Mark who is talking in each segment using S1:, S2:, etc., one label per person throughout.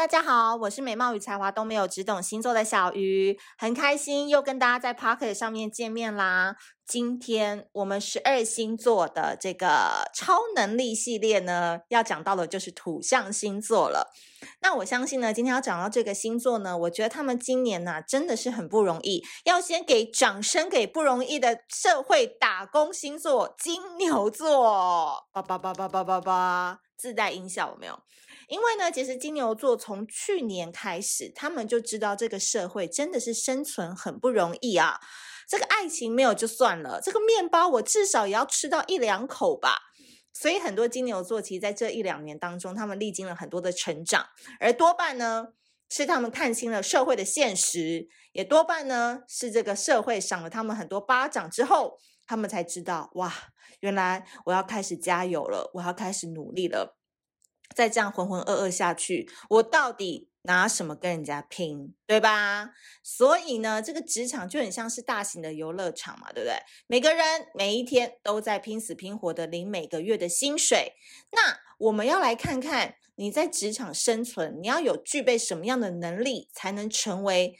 S1: 大家好，我是美貌与才华都没有，只懂星座的小鱼，很开心又跟大家在 Pocket 上面见面啦。今天我们十二星座的这个超能力系列呢，要讲到的就是土象星座了。那我相信呢，今天要讲到这个星座呢，我觉得他们今年呢、啊、真的是很不容易，要先给掌声给不容易的社会打工星座金牛座，叭叭叭叭叭叭叭，自带音效有没有？因为呢，其实金牛座从去年开始，他们就知道这个社会真的是生存很不容易啊。这个爱情没有就算了，这个面包我至少也要吃到一两口吧。所以很多金牛座其实在这一两年当中，他们历经了很多的成长，而多半呢是他们看清了社会的现实，也多半呢是这个社会赏了他们很多巴掌之后，他们才知道哇，原来我要开始加油了，我要开始努力了。再这样浑浑噩噩下去，我到底拿什么跟人家拼，对吧？所以呢，这个职场就很像是大型的游乐场嘛，对不对？每个人每一天都在拼死拼活的领每个月的薪水。那我们要来看看你在职场生存，你要有具备什么样的能力，才能成为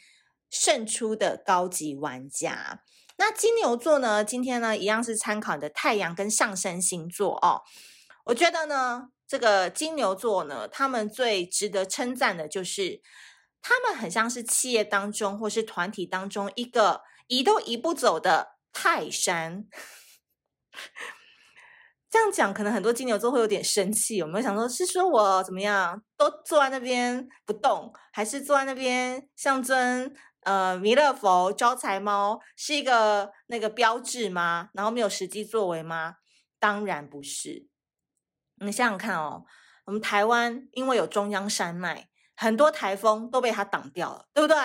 S1: 胜出的高级玩家？那金牛座呢？今天呢，一样是参考你的太阳跟上升星座哦。我觉得呢。这个金牛座呢，他们最值得称赞的就是，他们很像是企业当中或是团体当中一个移都移不走的泰山。这样讲，可能很多金牛座会有点生气。有没有想说，是说我怎么样，都坐在那边不动，还是坐在那边像尊呃弥勒佛、招财猫，是一个那个标志吗？然后没有实际作为吗？当然不是。你想想看哦，我们台湾因为有中央山脉，很多台风都被它挡掉了，对不对？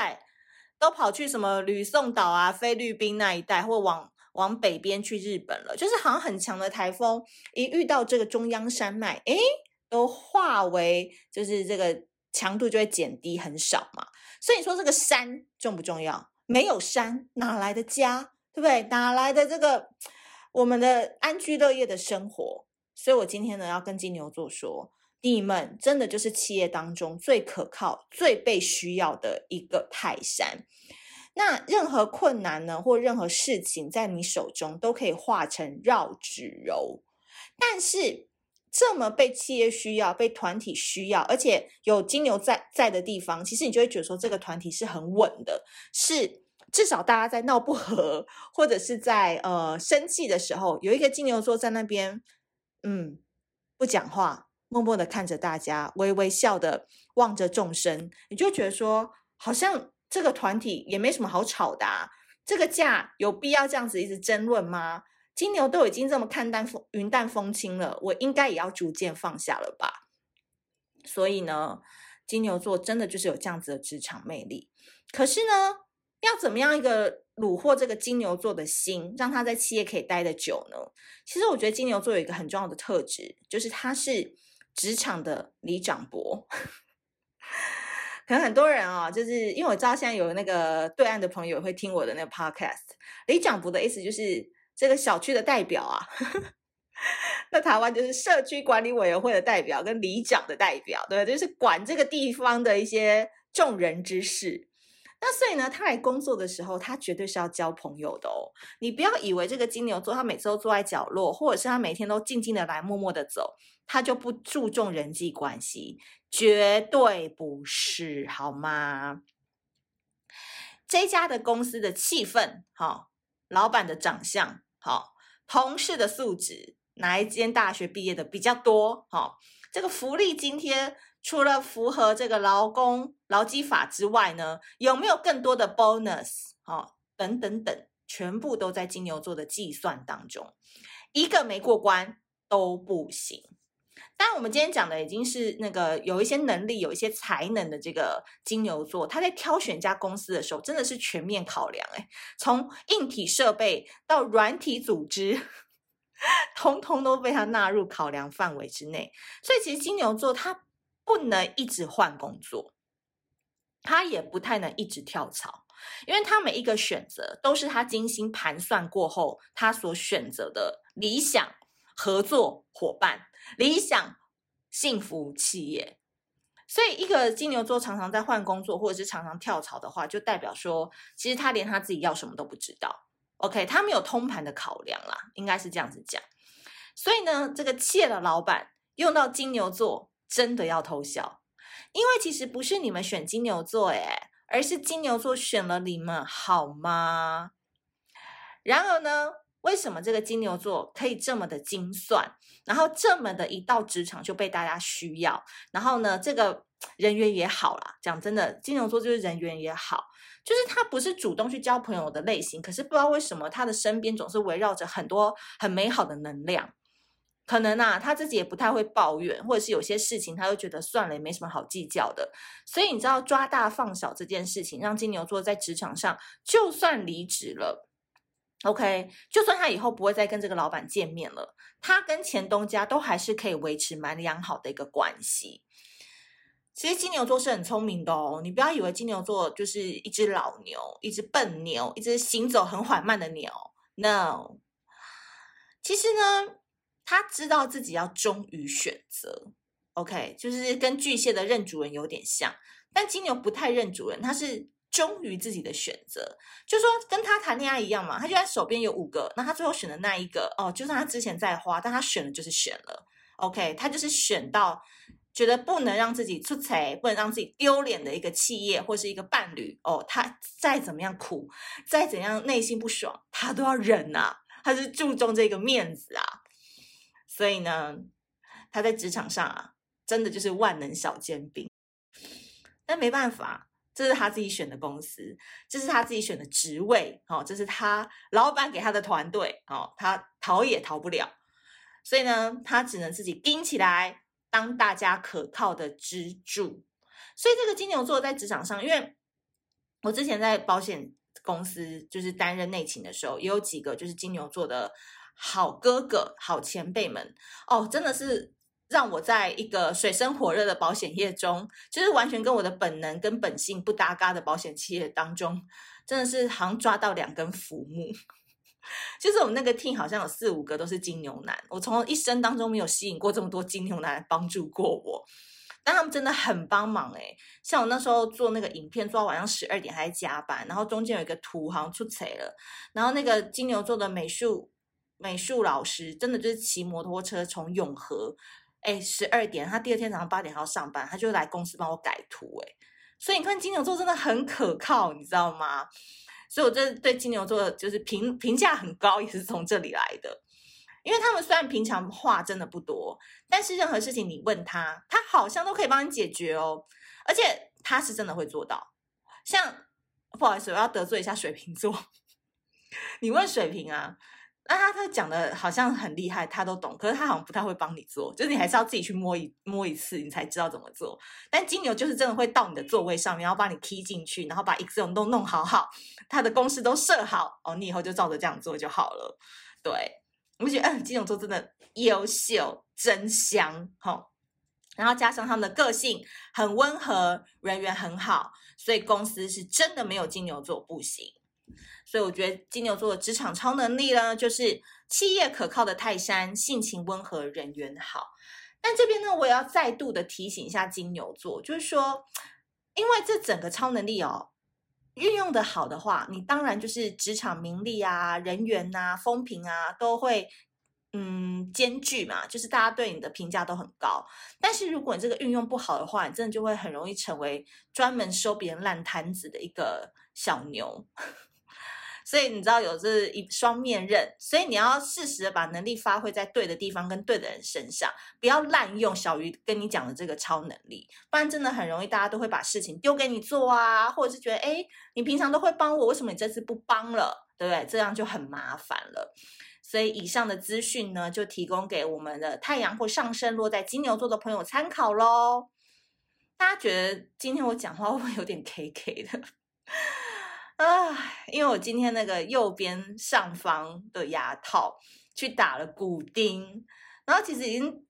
S1: 都跑去什么吕宋岛啊、菲律宾那一带，或往往北边去日本了。就是好像很强的台风，一遇到这个中央山脉，诶，都化为就是这个强度就会减低很少嘛。所以说这个山重不重要？没有山哪来的家，对不对？哪来的这个我们的安居乐业的生活？所以，我今天呢要跟金牛座说，你们真的就是企业当中最可靠、最被需要的一个泰山。那任何困难呢，或任何事情在你手中都可以化成绕指柔。但是，这么被企业需要、被团体需要，而且有金牛在在的地方，其实你就会觉得说，这个团体是很稳的，是至少大家在闹不和，或者是在呃生气的时候，有一个金牛座在那边。嗯，不讲话，默默的看着大家，微微笑的望着众生，你就觉得说，好像这个团体也没什么好吵的啊。这个架有必要这样子一直争论吗？金牛都已经这么看淡风云淡风轻了，我应该也要逐渐放下了吧。所以呢，金牛座真的就是有这样子的职场魅力。可是呢，要怎么样一个？虏获这个金牛座的心，让他在企业可以待得久呢？其实我觉得金牛座有一个很重要的特质，就是他是职场的里长伯。可能很多人啊、就是因为我知道现在有那个对岸的朋友会听我的那个 podcast。里长伯的意思就是这个小区的代表啊。那台湾就是社区管理委员会的代表跟里长的代表，对，就是管这个地方的一些众人之事。那所以呢，他来工作的时候，他绝对是要交朋友的哦。你不要以为这个金牛座他每次都坐在角落，或者是他每天都静静的来，默默的走，他就不注重人际关系，绝对不是，好吗？这家的公司的气氛好，老板的长相好，同事的素质，哪一间大学毕业的比较多？好，这个福利津贴。除了符合这个劳工劳基法之外呢，有没有更多的 bonus？哦，等等等，全部都在金牛座的计算当中，一个没过关都不行。但，我们今天讲的已经是那个有一些能力、有一些才能的这个金牛座，他在挑选家公司的时候，真的是全面考量。诶，从硬体设备到软体组织，通通都被他纳入考量范围之内。所以，其实金牛座他。不能一直换工作，他也不太能一直跳槽，因为他每一个选择都是他精心盘算过后，他所选择的理想合作伙伴、理想幸福企业。所以一个金牛座常常在换工作或者是常常跳槽的话，就代表说，其实他连他自己要什么都不知道。OK，他没有通盘的考量啦，应该是这样子讲。所以呢，这个企业的老板用到金牛座，真的要偷笑，因为其实不是你们选金牛座，诶，而是金牛座选了你们，好吗？然而呢，为什么这个金牛座可以这么的精算，然后这么的一到职场就被大家需要，然后呢，这个人缘也好啦。讲真的，金牛座就是人缘也好，就是他不是主动去交朋友的类型，可是不知道为什么他的身边总是围绕着很多很美好的能量。可能啊，他自己也不太会抱怨，或者是有些事情他又觉得算了，也没什么好计较的。所以你知道抓大放小这件事情，让金牛座在职场上就算离职了，OK，就算他以后不会再跟这个老板见面了，他跟前东家都还是可以维持蛮良好的一个关系。其实金牛座是很聪明的哦，你不要以为金牛座就是一只老牛，一只笨牛，一只行走很缓慢的牛，No，其实呢。他知道自己要忠于选择，OK，就是跟巨蟹的认主人有点像，但金牛不太认主人，他是忠于自己的选择，就说跟他谈恋爱一样嘛，他就在手边有五个，那他最后选的那一个，哦，就算他之前在花，但他选了就是选了，OK，他就是选到觉得不能让自己出彩，不能让自己丢脸的一个企业或是一个伴侣，哦，他再怎么样苦，再怎样内心不爽，他都要忍啊，他是注重这个面子啊。所以呢，他在职场上啊，真的就是万能小尖兵。但没办法，这是他自己选的公司，这是他自己选的职位，哦，这是他老板给他的团队，哦，他逃也逃不了。所以呢，他只能自己盯起来，当大家可靠的支柱。所以这个金牛座在职场上，因为我之前在保险公司就是担任内勤的时候，也有几个就是金牛座的。好哥哥、好前辈们哦，真的是让我在一个水深火热的保险业中，就是完全跟我的本能跟本性不搭嘎的保险企业当中，真的是好像抓到两根浮木。就是我们那个 team 好像有四五个都是金牛男，我从一生当中没有吸引过这么多金牛男来帮助过我，但他们真的很帮忙诶，像我那时候做那个影片，做到晚上十二点还在加班，然后中间有一个图好像出错了，然后那个金牛座的美术。美术老师真的就是骑摩托车从永和，哎，十二点，他第二天早上八点还要上班，他就来公司帮我改图，哎，所以你看金牛座真的很可靠，你知道吗？所以我这对金牛座就是评评价很高，也是从这里来的，因为他们虽然平常话真的不多，但是任何事情你问他，他好像都可以帮你解决哦，而且他是真的会做到。像不好意思，我要得罪一下水瓶座，你问水瓶啊。那他他讲的好像很厉害，他都懂，可是他好像不太会帮你做，就是你还是要自己去摸一摸一次，你才知道怎么做。但金牛就是真的会到你的座位上面，然后把你踢进去，然后把 Excel 都弄好好，他的公式都设好，哦，你以后就照着这样做就好了。对，我觉得，嗯，金牛座真的优秀，真香，吼。然后加上他们的个性很温和，人缘很好，所以公司是真的没有金牛座不行。所以我觉得金牛座的职场超能力呢，就是企业可靠的泰山，性情温和，人缘好。但这边呢，我也要再度的提醒一下金牛座，就是说，因为这整个超能力哦，运用的好的话，你当然就是职场名利啊、人缘啊、风评啊，都会嗯兼具嘛，就是大家对你的评价都很高。但是如果你这个运用不好的话，你真的就会很容易成为专门收别人烂摊子的一个小牛。所以你知道有这一双面刃，所以你要适时的把能力发挥在对的地方跟对的人身上，不要滥用小鱼跟你讲的这个超能力，不然真的很容易大家都会把事情丢给你做啊，或者是觉得诶，你平常都会帮我，为什么你这次不帮了？对不对？这样就很麻烦了。所以以上的资讯呢，就提供给我们的太阳或上升落在金牛座的朋友参考喽。大家觉得今天我讲话会不会有点 K K 的？啊，因为我今天那个右边上方的牙套去打了骨钉，然后其实已经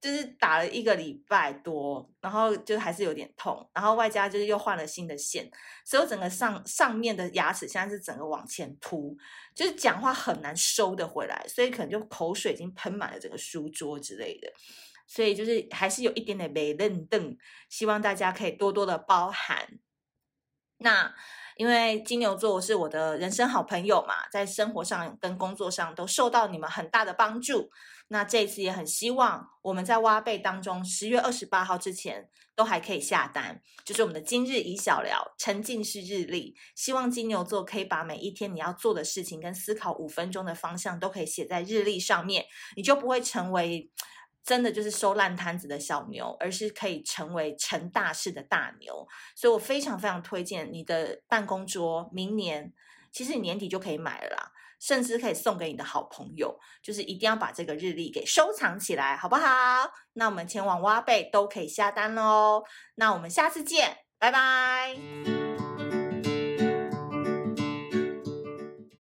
S1: 就是打了一个礼拜多，然后就还是有点痛，然后外加就是又换了新的线，所以我整个上上面的牙齿现在是整个往前凸，就是讲话很难收得回来，所以可能就口水已经喷满了整个书桌之类的。所以就是还是有一点点没认凳，希望大家可以多多的包涵。那因为金牛座是我的人生好朋友嘛，在生活上跟工作上都受到你们很大的帮助。那这一次也很希望我们在挖贝当中，十月二十八号之前都还可以下单，就是我们的今日宜小聊沉浸式日历。希望金牛座可以把每一天你要做的事情跟思考五分钟的方向都可以写在日历上面，你就不会成为真的就是收烂摊子的小牛，而是可以成为成大事的大牛。所以我非常非常推荐你的办公桌，明年其实你年底就可以买了啦。甚至可以送给你的好朋友，就是一定要把这个日历给收藏起来，好不好？那我们前往挖贝都可以下单喽。那我们下次见，拜拜。